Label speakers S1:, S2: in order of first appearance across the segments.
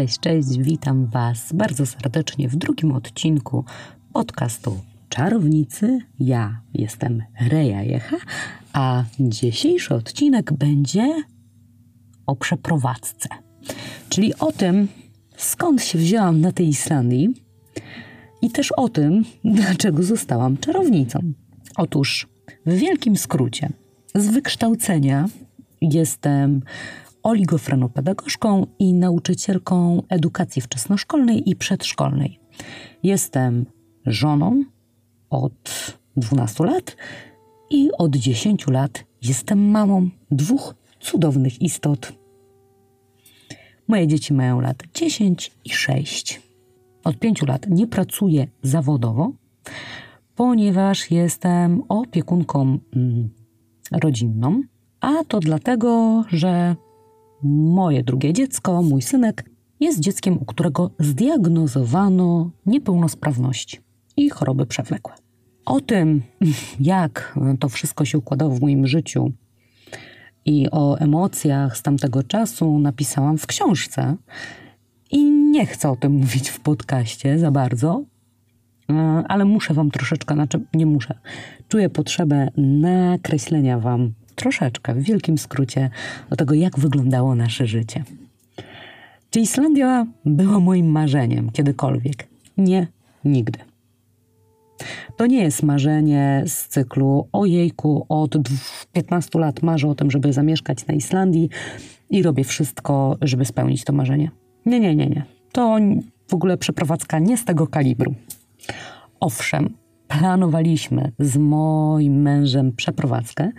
S1: cześć, cześć, witam Was bardzo serdecznie w drugim odcinku podcastu Czarownicy. Ja jestem Reja Jecha, a dzisiejszy odcinek będzie o przeprowadzce, czyli o tym, skąd się wzięłam na tej Islandii i też o tym, dlaczego zostałam czarownicą. Otóż, w wielkim skrócie, z wykształcenia jestem oligofrenopedagogzką i nauczycielką edukacji wczesnoszkolnej i przedszkolnej. Jestem żoną od 12 lat i od 10 lat jestem mamą dwóch cudownych istot. Moje dzieci mają lat 10 i 6. Od 5 lat nie pracuję zawodowo, ponieważ jestem opiekunką mm, rodzinną, a to dlatego, że moje drugie dziecko, mój synek, jest dzieckiem, u którego zdiagnozowano niepełnosprawności i choroby przewlekłe. O tym, jak to wszystko się układało w moim życiu i o emocjach z tamtego czasu napisałam w książce. I nie chcę o tym mówić w podcaście za bardzo, e, ale muszę Wam troszeczkę, znaczy nie muszę, czuję potrzebę nakreślenia Wam troszeczkę, w wielkim skrócie, do tego, jak wyglądało nasze życie. Czy Islandia była moim marzeniem kiedykolwiek? Nie, nigdy. To nie jest marzenie z cyklu ojejku, od 15 lat marzę o tym, żeby zamieszkać na Islandii i robię wszystko, żeby spełnić to marzenie. Nie, nie, nie, nie. To w ogóle przeprowadzka nie z tego kalibru. Owszem, planowaliśmy z moim mężem przeprowadzkę,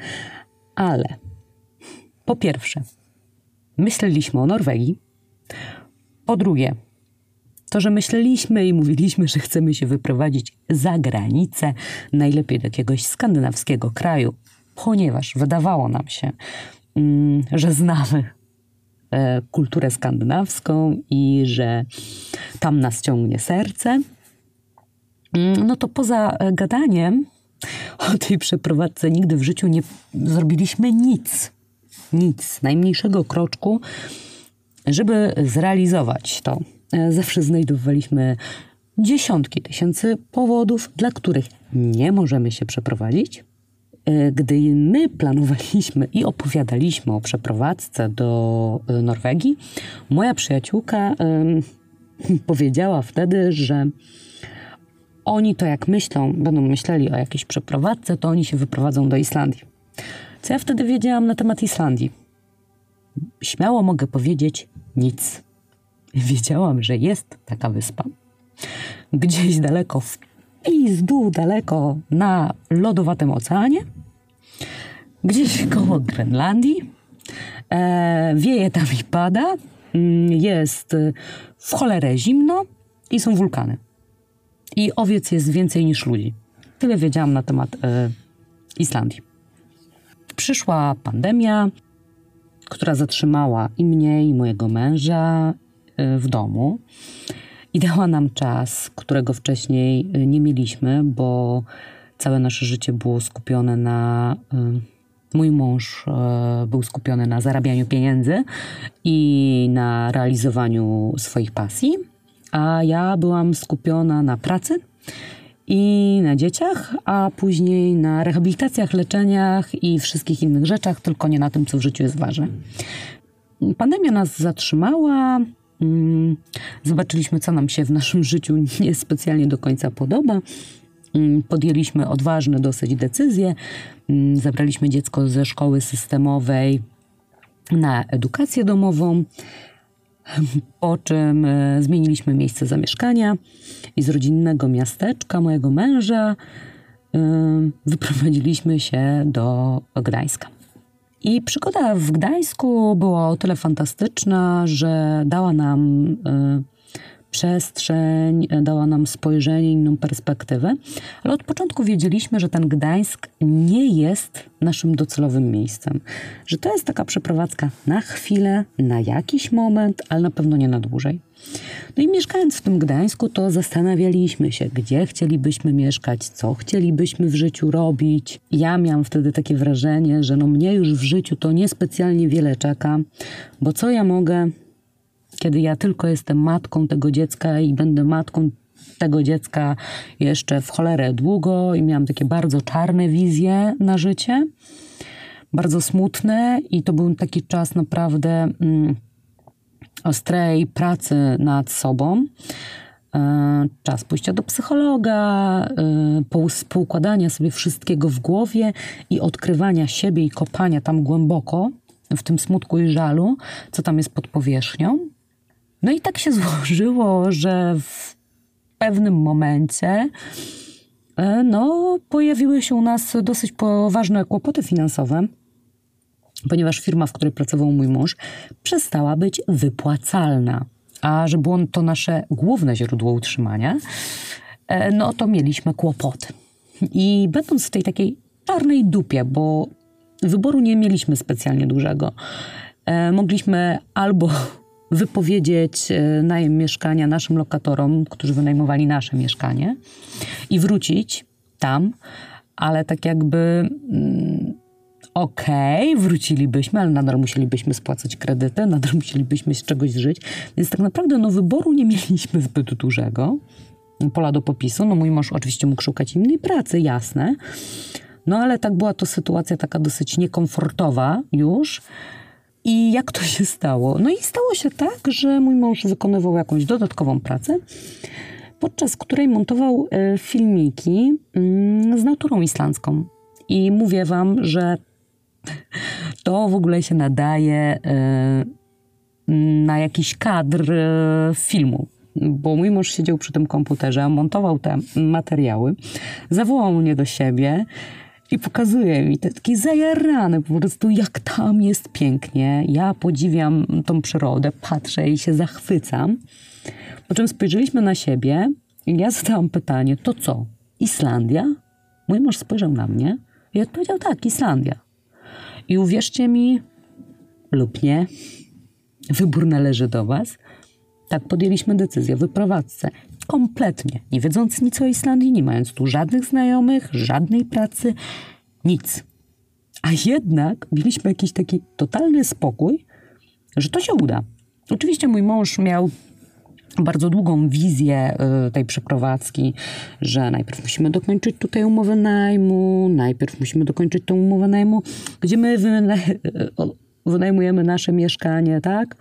S1: ale po pierwsze, myśleliśmy o Norwegii. Po drugie, to, że myśleliśmy i mówiliśmy, że chcemy się wyprowadzić za granicę, najlepiej do jakiegoś skandynawskiego kraju, ponieważ wydawało nam się, mm, że znamy e, kulturę skandynawską i że tam nas ciągnie serce. Mm, no to poza gadaniem o tej przeprowadzce nigdy w życiu nie zrobiliśmy nic. Nic, najmniejszego kroczku, żeby zrealizować to. E, zawsze znajdowaliśmy dziesiątki tysięcy powodów, dla których nie możemy się przeprowadzić. E, gdy my planowaliśmy i opowiadaliśmy o przeprowadzce do e, Norwegii, moja przyjaciółka powiedziała wtedy, że oni to jak myślą, będą myśleli o jakiejś przeprowadzce, to oni się wyprowadzą do Islandii. Co ja wtedy wiedziałam na temat Islandii? Śmiało mogę powiedzieć nic. Wiedziałam, że jest taka wyspa. Gdzieś daleko w pizdu, daleko na lodowatym oceanie. Gdzieś koło Grenlandii. E, wieje tam i pada. Mm, jest w cholerę zimno i są wulkany i owiec jest więcej niż ludzi. Tyle wiedziałam na temat e, Islandii. Przyszła pandemia, która zatrzymała i mnie, i mojego męża e, w domu i dała nam czas, którego wcześniej e, nie mieliśmy, bo całe nasze życie było skupione na. Mój mąż był skupiony na zarabianiu pieniędzy i na realizowaniu swoich pasji a ja byłam skupiona na pracy i na dzieciach, a później na rehabilitacjach, leczeniach i wszystkich innych rzeczach, tylko nie na tym, co w życiu jest ważne. Pandemia nas zatrzymała. Mm, zobaczyliśmy, co nam się w naszym życiu niespecjalnie do końca podoba. Mm, podjęliśmy odważne dosyć decyzje. Mm, zabraliśmy dziecko ze szkoły systemowej na edukację domową po czym e, zmieniliśmy miejsce zamieszkania i z rodzinnego miasteczka mojego męża e, wyprowadziliśmy się do Gdańska. I przygoda w Gdańsku była o tyle fantastyczna, że dała nam e, przestrzeń, dała nam spojrzenie, inną perspektywę, ale od początku wiedzieliśmy, że ten Gdańsk nie jest naszym docelowym miejscem, że to jest taka przeprowadzka na chwilę, na jakiś moment, ale na pewno nie na dłużej. No i mieszkając w tym Gdańsku, to zastanawialiśmy się, gdzie chcielibyśmy mieszkać, co chcielibyśmy w życiu robić. Ja miałam wtedy takie wrażenie, że no mnie już w życiu to niespecjalnie wiele czeka, bo co ja mogę kiedy ja tylko jestem matką tego dziecka i będę matką tego dziecka jeszcze w cholerę długo i miałam takie bardzo czarne wizje na życie, bardzo smutne i to był taki czas naprawdę mm, ostrej pracy nad sobą. E, czas pójścia do psychologa, e, poukładania sobie wszystkiego w głowie i odkrywania siebie i kopania tam głęboko w tym smutku i żalu, co tam jest pod powierzchnią. No i tak się złożyło, że w pewnym momencie e, no, pojawiły się u nas dosyć poważne kłopoty finansowe, ponieważ firma, w której pracował mój mąż, przestała być wypłacalna. A że było to nasze główne źródło utrzymania, e, no to mieliśmy kłopoty. I będąc w tej takiej czarnej dupie, bo wyboru nie mieliśmy specjalnie dużego, e, mogliśmy albo wypowiedzieć e, najem mieszkania naszym lokatorom, którzy wynajmowali nasze mieszkanie i wrócić tam, ale tak jakby mm, okej, okay, wrócilibyśmy, ale nadal musielibyśmy spłacać kredyty, nadal musielibyśmy z czegoś żyć, więc tak naprawdę no, wyboru nie mieliśmy zbyt dużego, pola do popisu. No mój mąż oczywiście mógł szukać innej pracy, jasne, no ale tak była to sytuacja taka dosyć niekomfortowa już, i jak to się stało? No i stało się tak, że mój mąż wykonywał jakąś dodatkową pracę, podczas której montował e, filmiki mm, z naturą islandzką. I mówię wam, że to w ogóle się nadaje e, na jakiś kadr e, filmu. Bo mój mąż siedział przy tym komputerze, montował te materiały, zawołał mnie do siebie i pokazuje mi taki zajarany po prostu, jak tam jest pięknie. Ja podziwiam tą przyrodę, patrzę i się zachwycam. Po czym spojrzeliśmy na siebie i ja zadałam pytanie, to co, Islandia? Mój mąż spojrzał na mnie i odpowiedział tak, Islandia. I uwierzcie mi, lub nie, wybór należy do was. Tak podjęliśmy decyzję o wyprowadzce kompletnie, nie wiedząc nic o Islandii, nie mając tu żadnych znajomych, żadnej pracy, nic. A jednak mieliśmy jakiś taki totalny spokój, że to się uda. Oczywiście mój mąż miał bardzo długą wizję y, tej przeprowadzki, że najpierw musimy dokończyć tutaj umowę najmu, najpierw musimy dokończyć tą umowę najmu, gdzie my wynajmujemy nasze mieszkanie, tak?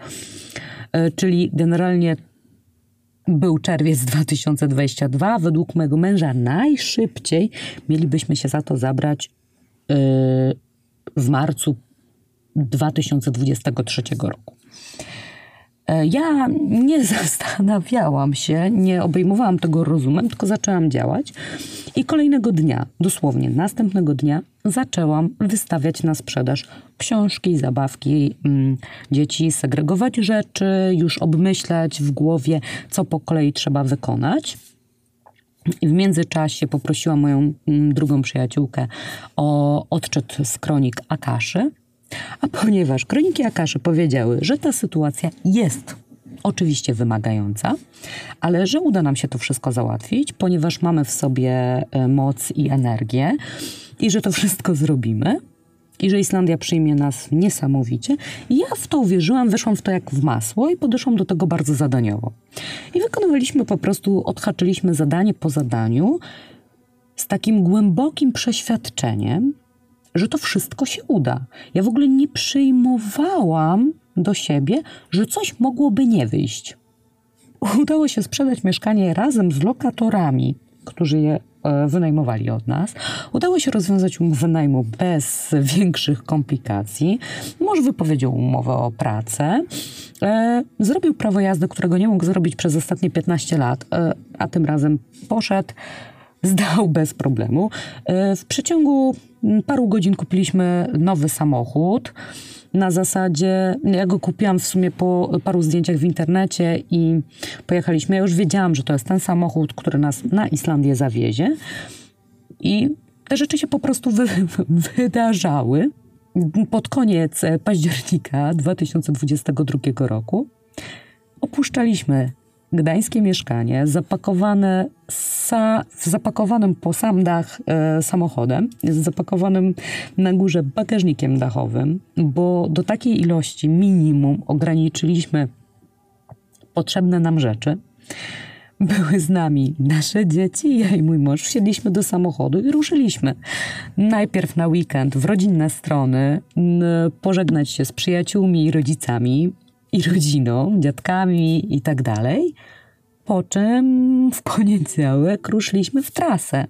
S1: Y, czyli generalnie był czerwiec 2022. Według mojego męża najszybciej mielibyśmy się za to zabrać yy, w marcu 2023 roku. E, ja nie zastanawiałam się, nie obejmowałam tego rozumem, tylko zaczęłam działać. I kolejnego dnia, dosłownie następnego dnia, zaczęłam wystawiać na sprzedaż książki, zabawki mm, dzieci, segregować rzeczy, już obmyślać w głowie, co po kolei trzeba wykonać. I w międzyczasie poprosiłam moją mm, drugą przyjaciółkę o odczyt z kronik Akaszy. A ponieważ kroniki Akaszy powiedziały, że ta sytuacja jest oczywiście wymagająca, ale że uda nam się to wszystko załatwić, ponieważ mamy w sobie e, moc i energię i że to wszystko zrobimy. I że Islandia przyjmie nas niesamowicie. Ja w to uwierzyłam, weszłam w to jak w masło i podeszłam do tego bardzo zadaniowo. I wykonywaliśmy po prostu, odhaczyliśmy zadanie po zadaniu z takim głębokim przeświadczeniem, że to wszystko się uda. Ja w ogóle nie przyjmowałam do siebie, że coś mogłoby nie wyjść. Udało się sprzedać mieszkanie razem z lokatorami, którzy je e, wynajmowali od nas. Udało się rozwiązać umowę najmu bez większych komplikacji. Mąż wypowiedział umowę o pracę. E, zrobił prawo jazdy, którego nie mógł zrobić przez ostatnie 15 lat, e, a tym razem poszedł, zdał bez problemu. W przeciągu paru godzin kupiliśmy nowy samochód na zasadzie, ja go kupiłam w sumie po paru zdjęciach w internecie i pojechaliśmy. Ja już wiedziałam, że to jest ten samochód, który nas na Islandię zawiezie. I te rzeczy się po prostu wy, wydarzały. Pod koniec października 2022 roku opuszczaliśmy gdańskie mieszkanie zapakowane sa, zapakowanym po sam dach e, samochodem, zapakowanym na górze bagażnikiem dachowym, bo do takiej ilości minimum ograniczyliśmy potrzebne nam rzeczy. Były z nami nasze dzieci, ja i mój mąż. Wsiedliśmy do samochodu i ruszyliśmy. Najpierw na weekend w rodzinne strony, pożegnać się z przyjaciółmi i rodzicami, i rodziną, dziadkami i tak dalej. Po czym w poniedziałek ruszyliśmy w trasę.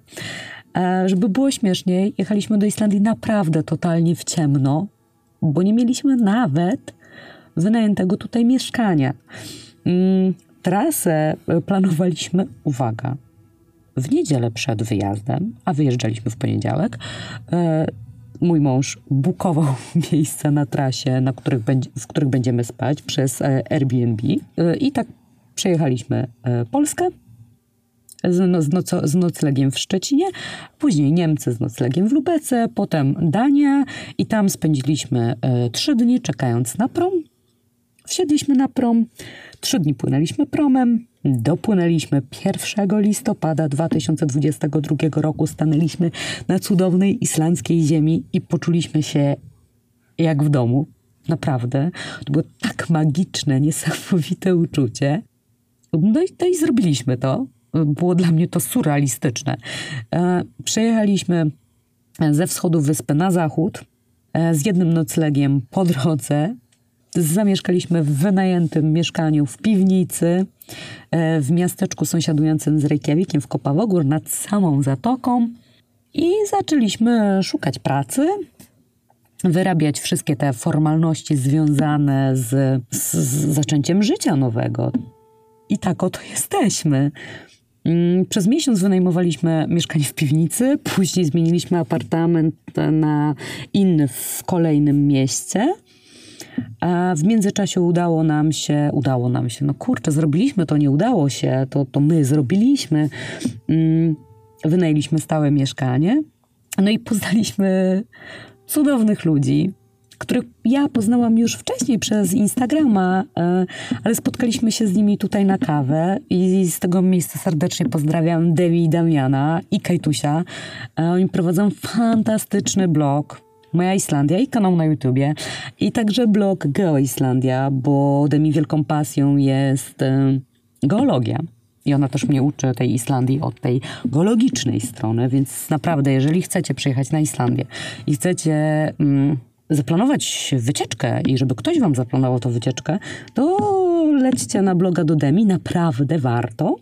S1: E, żeby było śmieszniej, jechaliśmy do Islandii naprawdę totalnie w ciemno, bo nie mieliśmy nawet wynajętego tutaj mieszkania. Mm, trasę e, planowaliśmy, uwaga, w niedzielę przed wyjazdem, a wyjeżdżaliśmy w poniedziałek. E, mój mąż bukował miejsca na trasie, na których w których będziemy spać przez Airbnb. I tak przejechaliśmy Polskę, z, no, z, noclegiem w Szczecinie, później Niemcy z noclegiem w Lubece, potem Dania i tam spędziliśmy e, trzy dni czekając na prom. Wsiedliśmy na prom, trzy dni płynęliśmy promem, dopłynęliśmy 1 listopada 2022 roku, stanęliśmy na cudownej islandzkiej ziemi i poczuliśmy się jak w domu. Naprawdę. To było tak magiczne, niesamowite uczucie. No i, no i zrobiliśmy to było dla mnie to surrealistyczne. E, przejechaliśmy ze wschodu wyspy na zachód e, z jednym noclegiem po drodze. Zamieszkaliśmy w wynajętym mieszkaniu w piwnicy e, w miasteczku sąsiadującym z Reykjavikiem w Kopawogór nad samą zatoką i zaczęliśmy szukać pracy, wyrabiać wszystkie te formalności związane z, z, zaczęciem życia nowego. I tak oto jesteśmy. Mm, przez miesiąc wynajmowaliśmy mieszkanie w piwnicy, później zmieniliśmy apartament na inny w kolejnym mieście. A w międzyczasie udało nam się, udało nam się, no kurczę, zrobiliśmy to, nie udało się, to, to my zrobiliśmy. Mm, wynajęliśmy stałe mieszkanie, no i poznaliśmy cudownych ludzi, których ja poznałam już wcześniej przez Instagrama, e, ale spotkaliśmy się z nimi tutaj na kawę i z tego miejsca serdecznie pozdrawiam Dewi i Damiana i Kajtusia. E, oni prowadzą fantastyczny blog Moja Islandia i kanał na YouTubie i także blog Geo Islandia, bo Demi wielką pasją jest e, geologia. I ona też mnie uczy tej Islandii od tej geologicznej strony, więc naprawdę, jeżeli chcecie przyjechać na Islandię i chcecie mm, zaplanować wycieczkę i żeby ktoś wam zaplanował tą wycieczkę, to lećcie na bloga do Demi, naprawdę warto.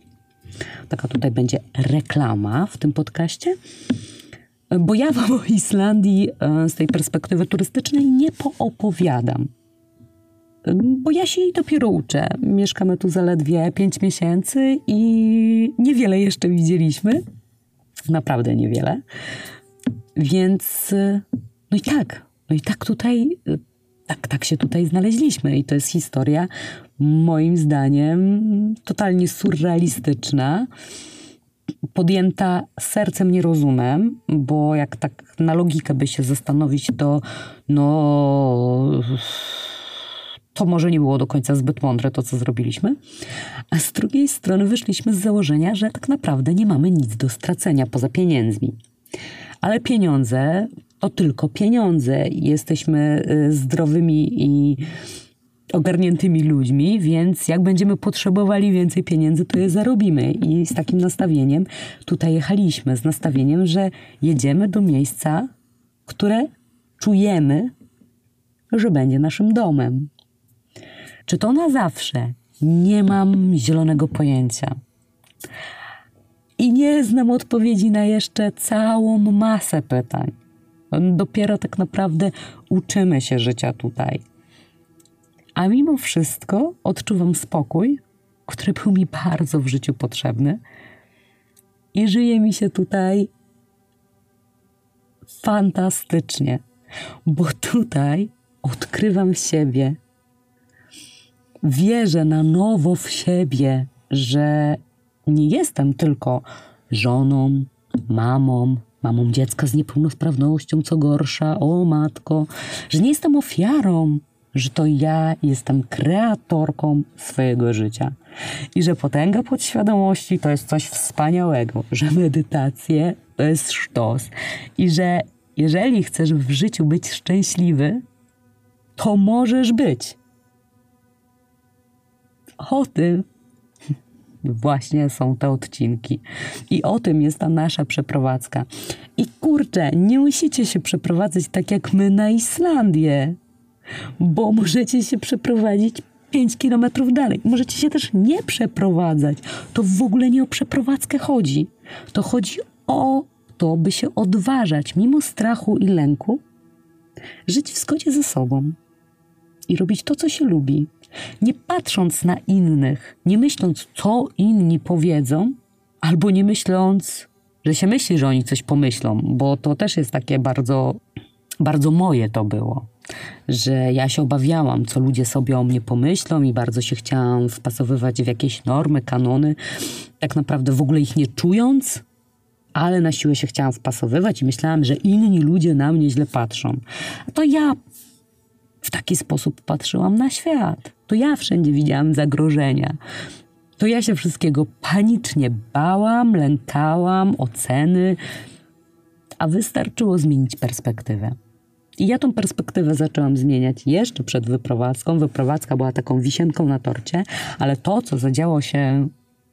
S1: Taka tutaj będzie reklama w tym podcaście. Bo ja wam o Islandii e, z tej perspektywy turystycznej nie poopowiadam. Bo ja się jej dopiero uczę. Mieszkamy tu zaledwie 5 miesięcy i niewiele jeszcze widzieliśmy. Naprawdę niewiele. Więc no i tak, no i tak tutaj, tak, tak się tutaj znaleźliśmy. I to jest historia, moim zdaniem, totalnie surrealistyczna. Podjęta sercem, nie rozumem, bo jak tak na logikę by się zastanowić, to no to może nie było do końca zbyt mądre to, co zrobiliśmy. A z drugiej strony wyszliśmy z założenia, że tak naprawdę nie mamy nic do stracenia poza pieniędzmi. Ale pieniądze to tylko pieniądze. Jesteśmy y, zdrowymi i ogarniętymi ludźmi, więc jak będziemy potrzebowali więcej pieniędzy, to je zarobimy. I z takim nastawieniem tutaj jechaliśmy, z nastawieniem, że jedziemy do miejsca, które czujemy, że będzie naszym domem. Czy to na zawsze? Nie mam zielonego pojęcia. I nie znam odpowiedzi na jeszcze całą masę pytań. Dopiero tak naprawdę uczymy się życia tutaj. A mimo wszystko odczuwam spokój, który był mi bardzo w życiu potrzebny. I żyje mi się tutaj fantastycznie, bo tutaj odkrywam siebie. Wierzę na nowo w siebie, że nie jestem tylko żoną, mamą, mamą dziecka z niepełnosprawnością, co gorsza, o matko, że nie jestem ofiarą, że to ja jestem kreatorką swojego życia i że potęga podświadomości to jest coś wspaniałego, że medytacje to jest sztos i że jeżeli chcesz w życiu być szczęśliwy, to możesz być. o tym właśnie są te odcinki. I o tym jest ta nasza przeprowadzka. I kurczę, nie musicie się przeprowadzać tak jak my na Islandię, bo możecie się przeprowadzić 5 kilometrów dalej. Możecie się też nie przeprowadzać. To w ogóle nie o przeprowadzkę chodzi. To chodzi o to, by się odważać, mimo strachu i lęku, żyć w zgodzie ze sobą i robić to, co się lubi, nie patrząc na innych, nie myśląc, co inni powiedzą, albo nie myśląc, że się myśli, że oni coś pomyślą, bo to też jest takie bardzo, bardzo moje to było. Że ja się obawiałam, co ludzie sobie o mnie pomyślą, i bardzo się chciałam wpasowywać w jakieś normy, kanony, tak naprawdę w ogóle ich nie czując, ale na siłę się chciałam wpasowywać i myślałam, że inni ludzie na mnie źle patrzą. A to ja w taki sposób patrzyłam na świat. To ja wszędzie widziałam zagrożenia. To ja się wszystkiego panicznie bałam, lękałam, oceny, a wystarczyło zmienić perspektywę. I ja tą perspektywę zaczęłam zmieniać jeszcze przed wyprowadzką. Wyprowadzka była taką wisienką na torcie, ale to, co zadziało się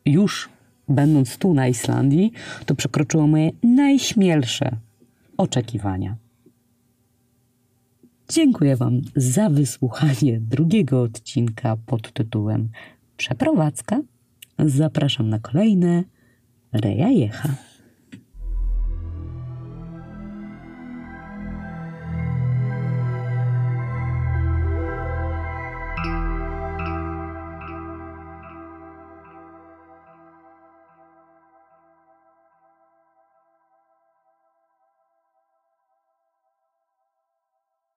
S1: już będąc tu na Islandii, to przekroczyło moje najśmielsze oczekiwania. Dziękuję Wam za wysłuchanie drugiego odcinka pod tytułem Przeprowadzka. Zapraszam na kolejne. Reja Jecha.